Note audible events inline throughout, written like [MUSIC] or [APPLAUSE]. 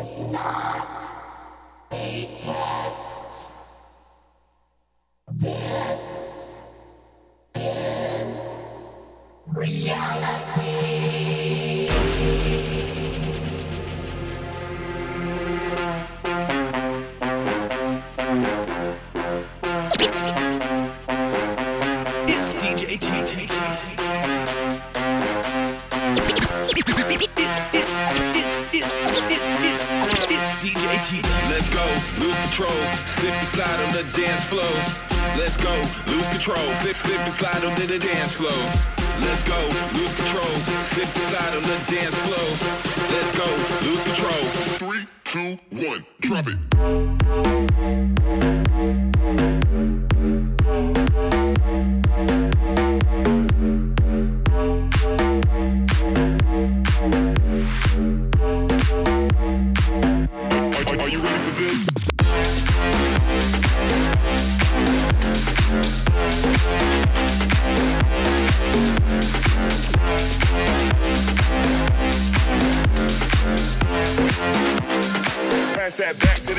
is not a test. This is reality.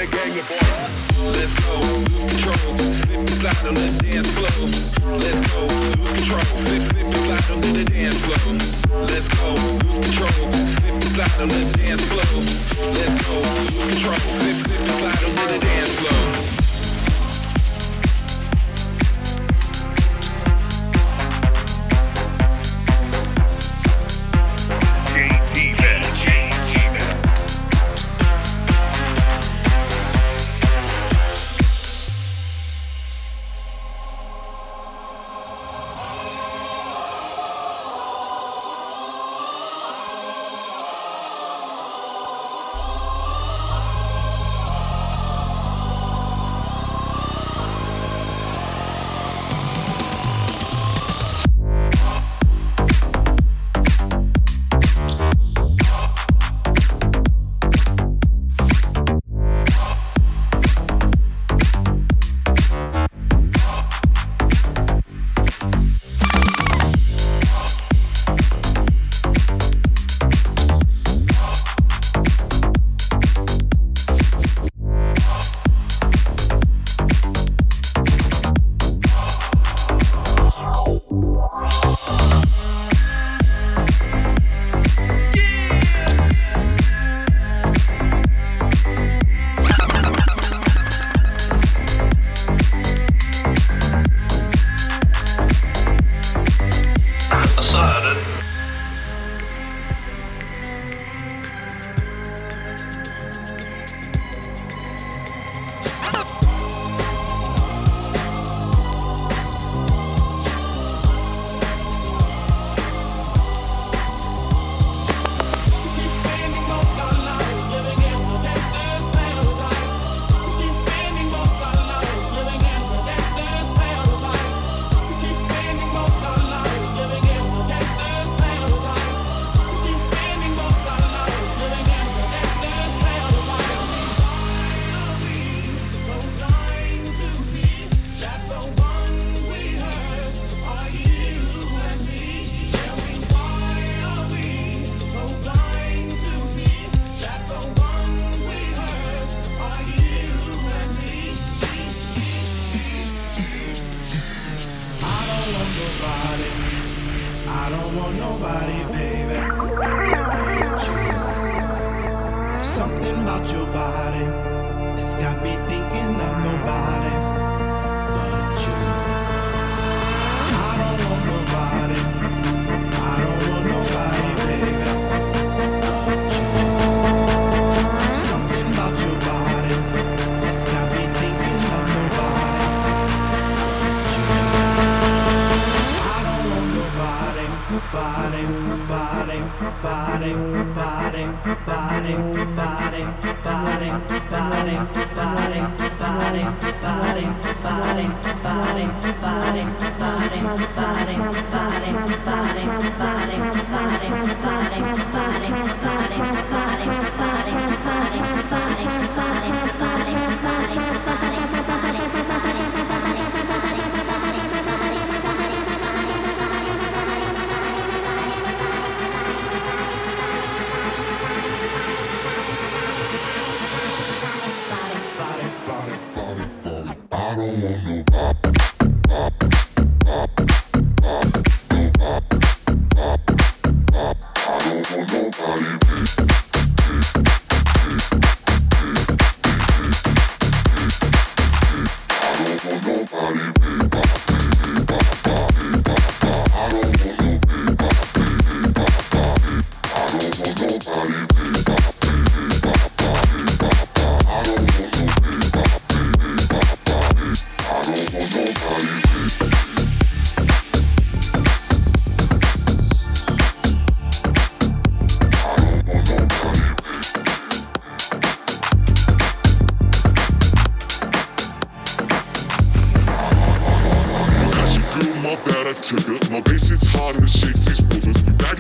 the gang of boys. Let's go, lose control, slip and slide on the dance floor. Let's go, lose control, slip, slip and slide on the dance floor. Let's go, lose control, slip and slide on the dance floor. Let's go, lose control, slip, slip and slide on the dance floor.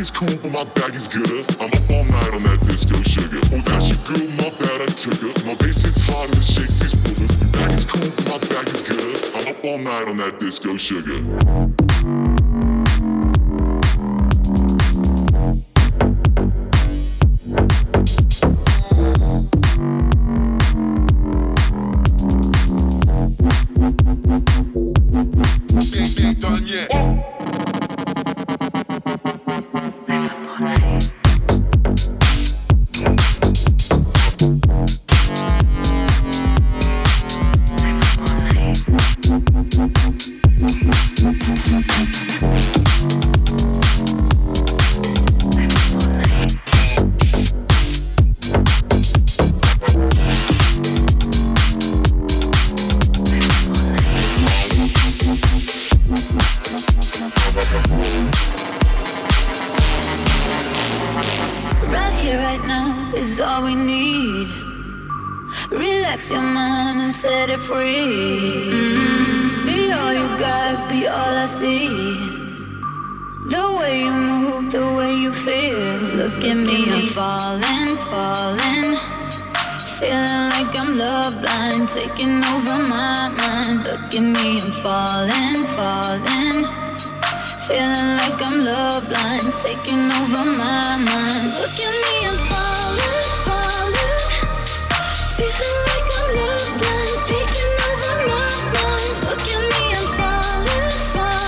is cool, but my bag is good. I'm up all night on that disco sugar. Oh, that's your girl, my bad, I took her. My bass hits hard and the shakes these my Bag is cool, but my bag is good. I'm up all night on that disco sugar. all I see. The way you move, the way you feel. Look at me, I'm falling, falling. Feeling like I'm love blind, taking over my mind. Look at me, I'm falling, falling. Feeling like I'm love blind, taking over my mind. Look at me, I'm falling, falling. Feeling like I'm love blind, taking over my mind. Look at me.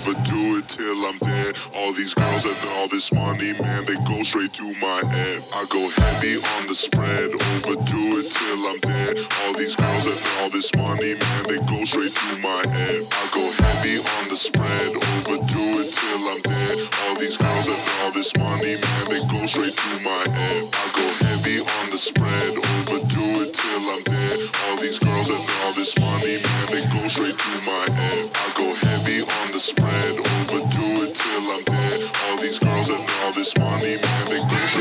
overdue it till I'm dead. All these girls and all this money, man, they go straight to my head. I go heavy on the spread, overdo it till I'm dead. All these girls and all this money, man, they go straight to my head. I go heavy on the spread, overdo it till I'm dead. All these girls and all this money, man, they go straight to my head. I go heavy on the spread, overdo it till I'm dead. All these girls and all this money, man, they go straight to my head. I go heavy on the spread, overdo it till I'm dead. All these girls and all this money, man, they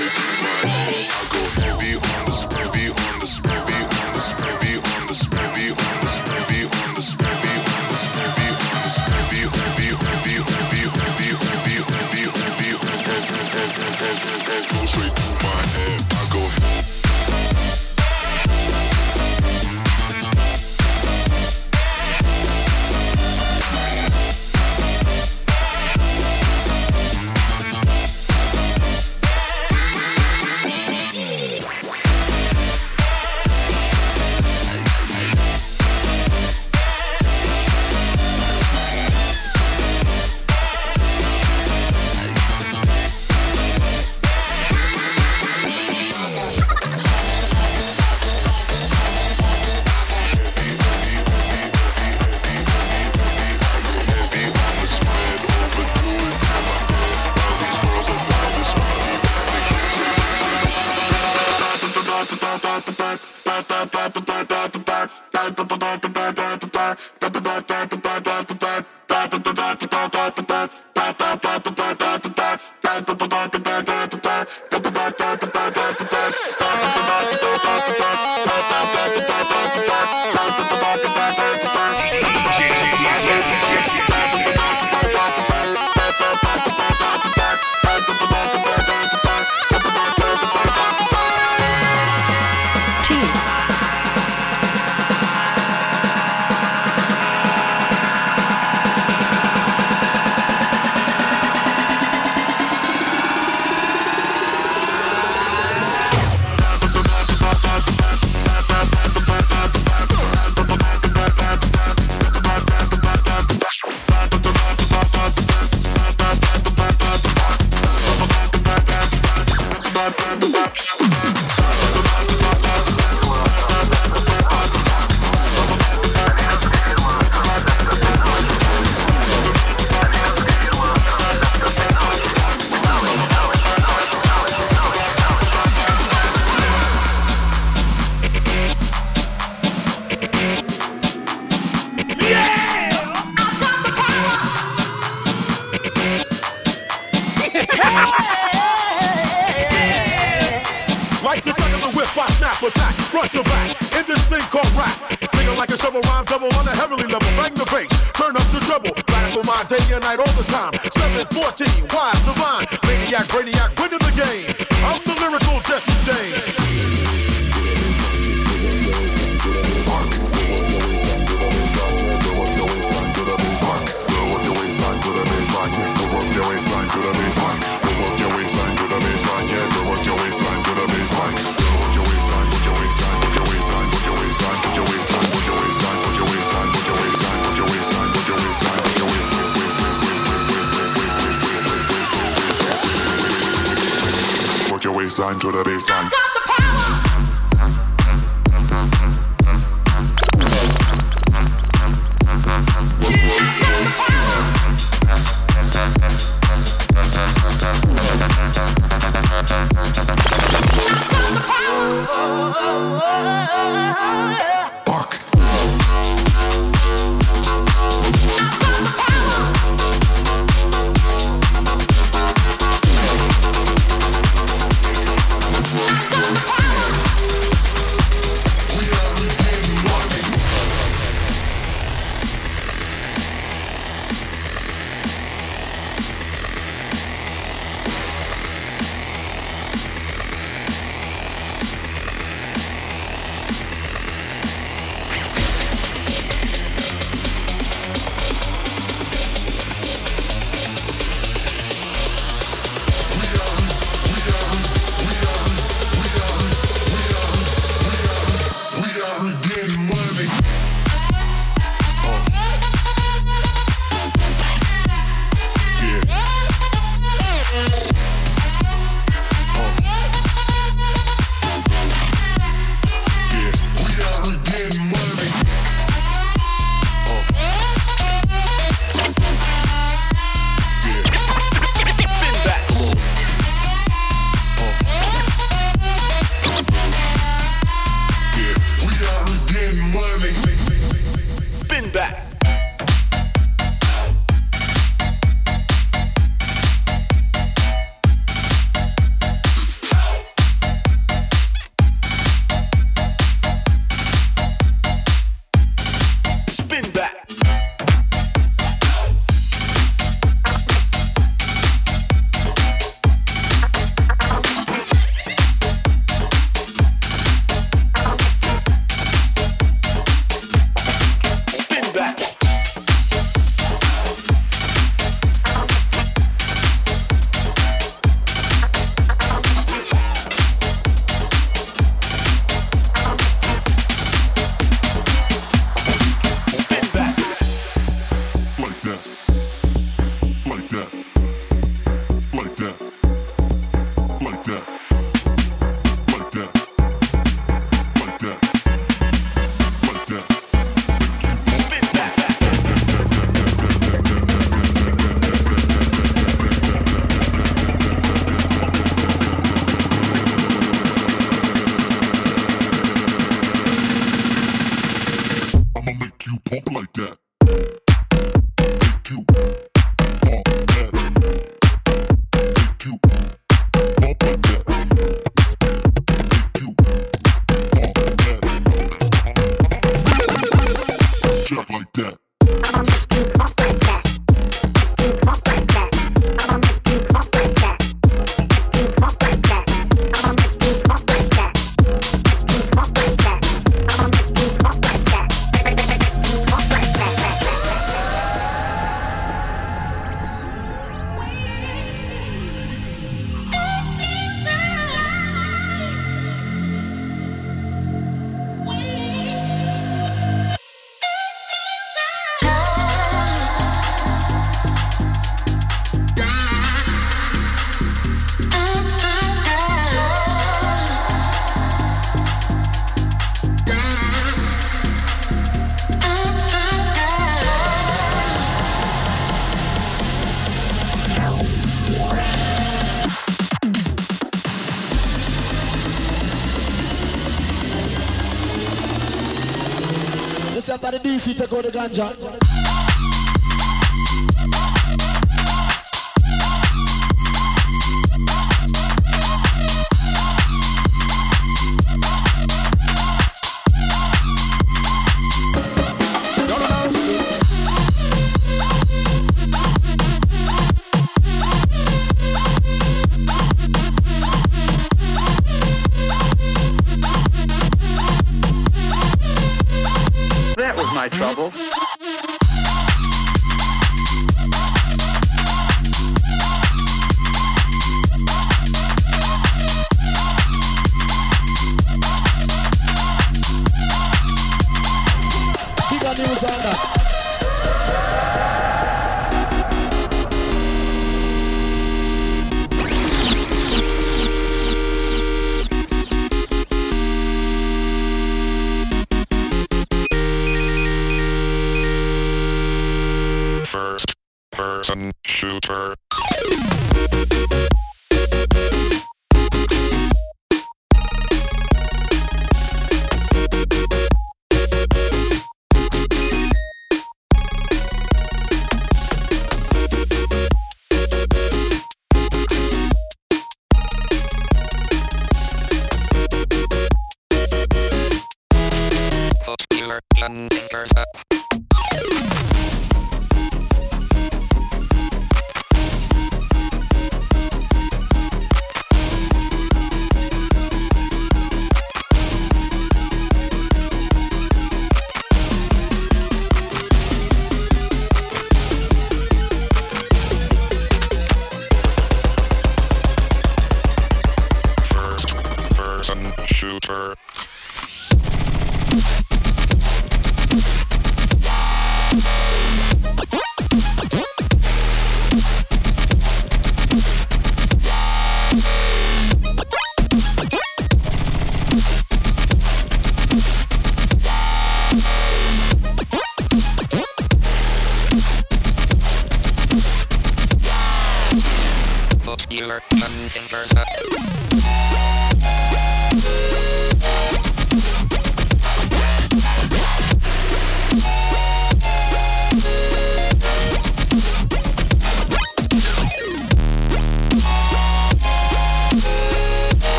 to the baseline.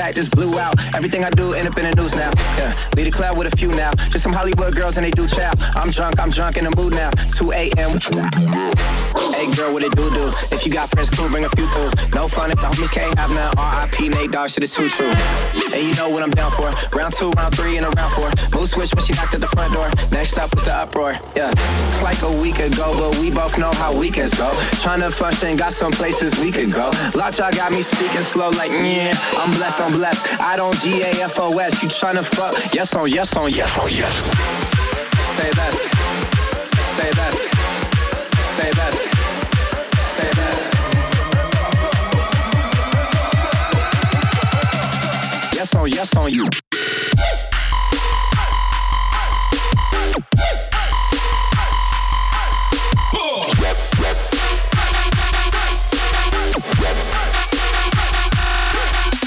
Back just blew out. Everything I do end up in the news now. Yeah, lead a cloud with a few now. Just some Hollywood girls and they do chow. I'm drunk, I'm drunk in the mood now. 2 a.m. Hey girl, what it do do? If you got friends, cool, bring a few through. No fun if the homies can't have none. R.I.P. Nate Dogg, shit is too true. And you know what I'm down for. Round two, round three, and a round four. Mood switch when she knocked at the front door. Next up is the uproar. Yeah, it's like a week ago, but we both know how weekends go. Trying to function, got some places we could go. Lockjaw got me speaking slow, like yeah. I'm blessed, I'm blessed. I don't G A F O S. You trying to fuck? Yes on yes on yes on yes. Say this. Say this. Say this. Say this. Yes on, yes on you.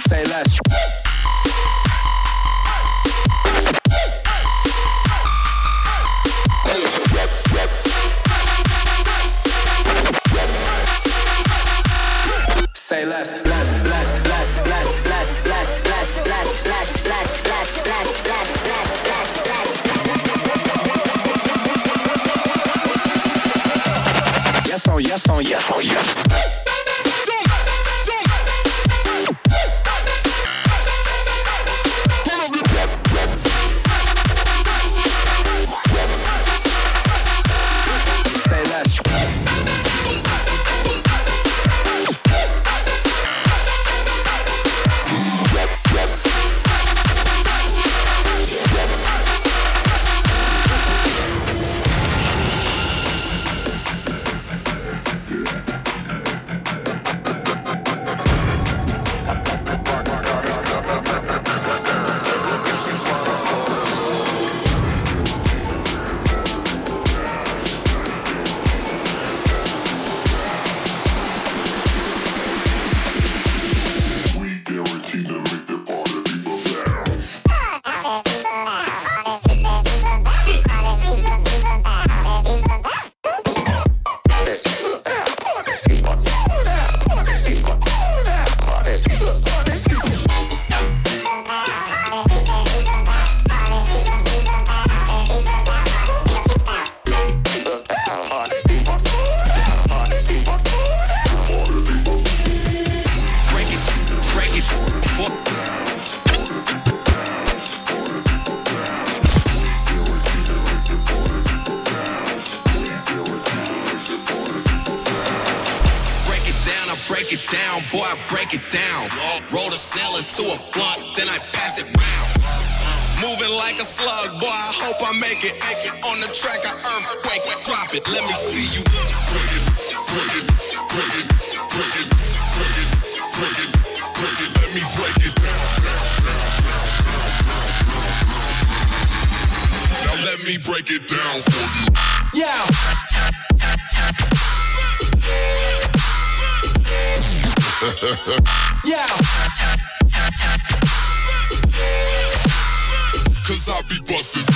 Say less. You. On you. It down, boy, I break it down. Roll the snell into a blunt, then I pass it round. Moving like a slug, boy, I hope I make it. On the track, I earthquake, drop it, let me see you. Break it, break it, break it, break it, break it, break it, break it. Let me break it down. Now let me break it down for you. Yeah. [LAUGHS] yeah. Cause I be busting.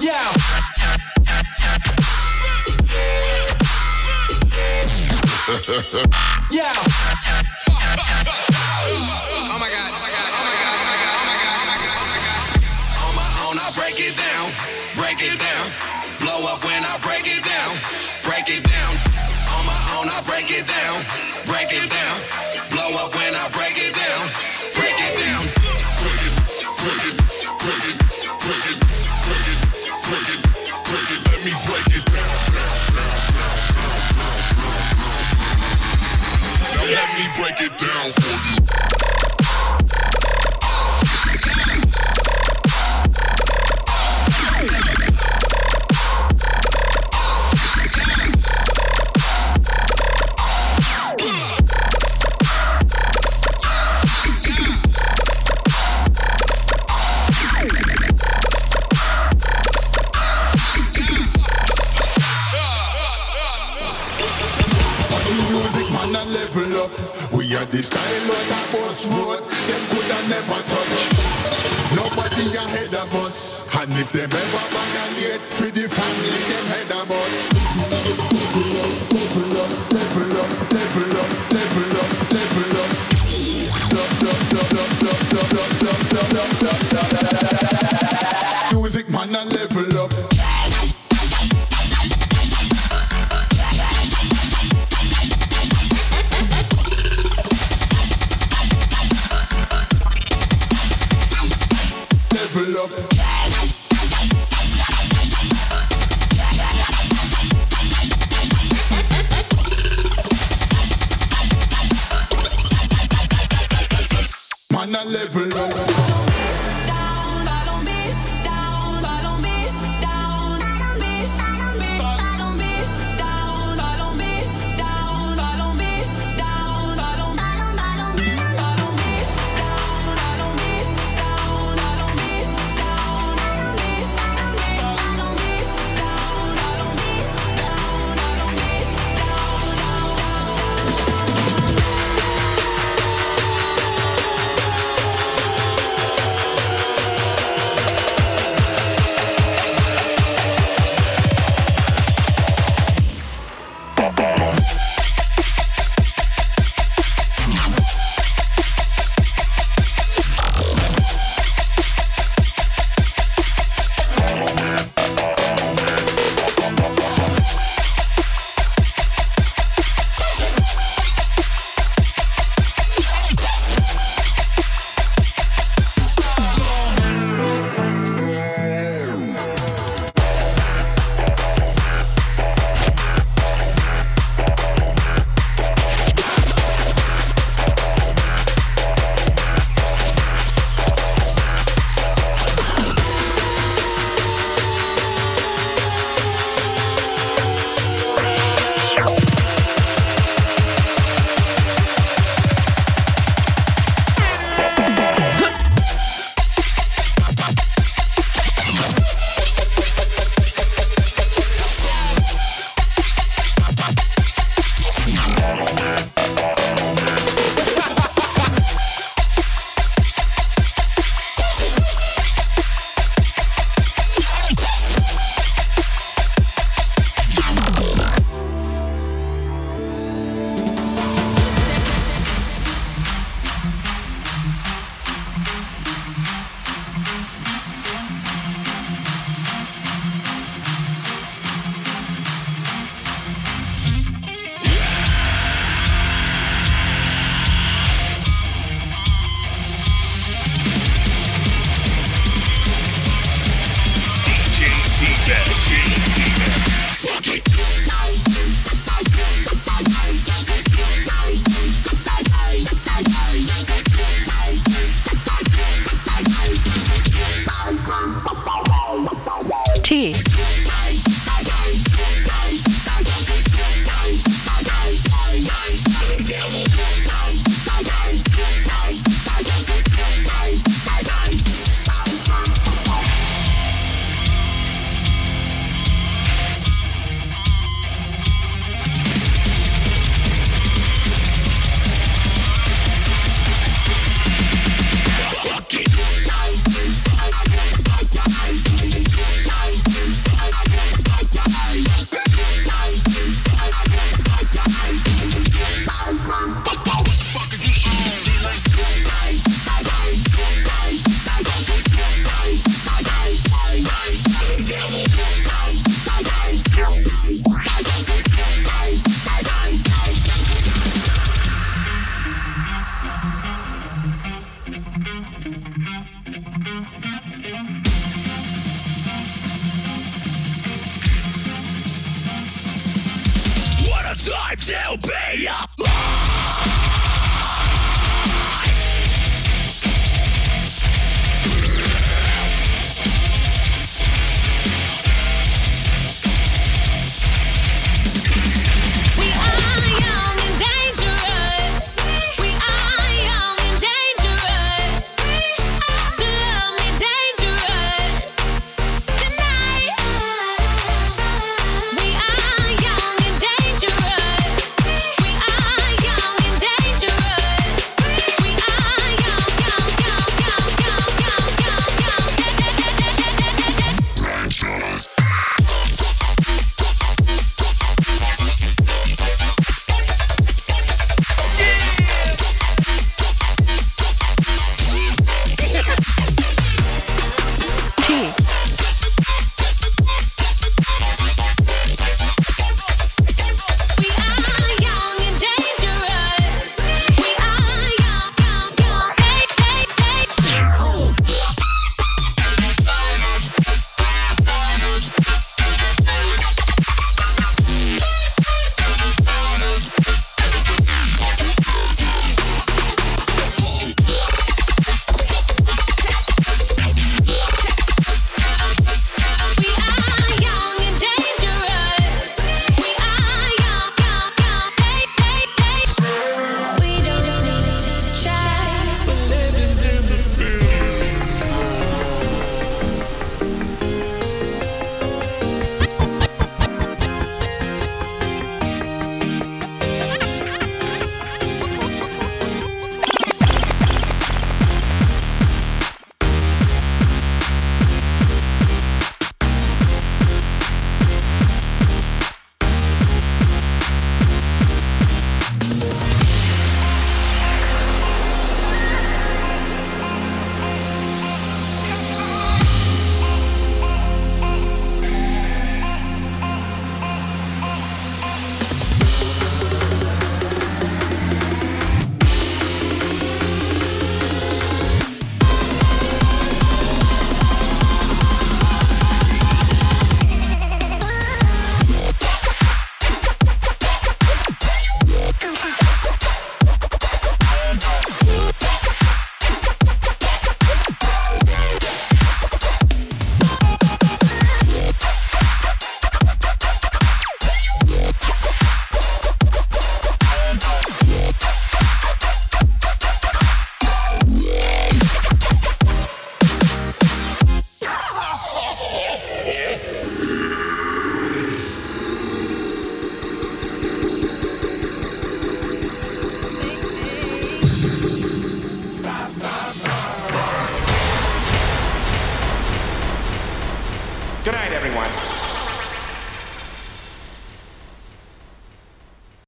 Yeah. yeah. [LAUGHS] Oh my god, oh my god, oh my god, oh my god, oh my god, oh my god, oh my god. On my own, I break it down, break it down. Blow up when I break it down, break it down. On my own, I break it down, break it down. Now Level up.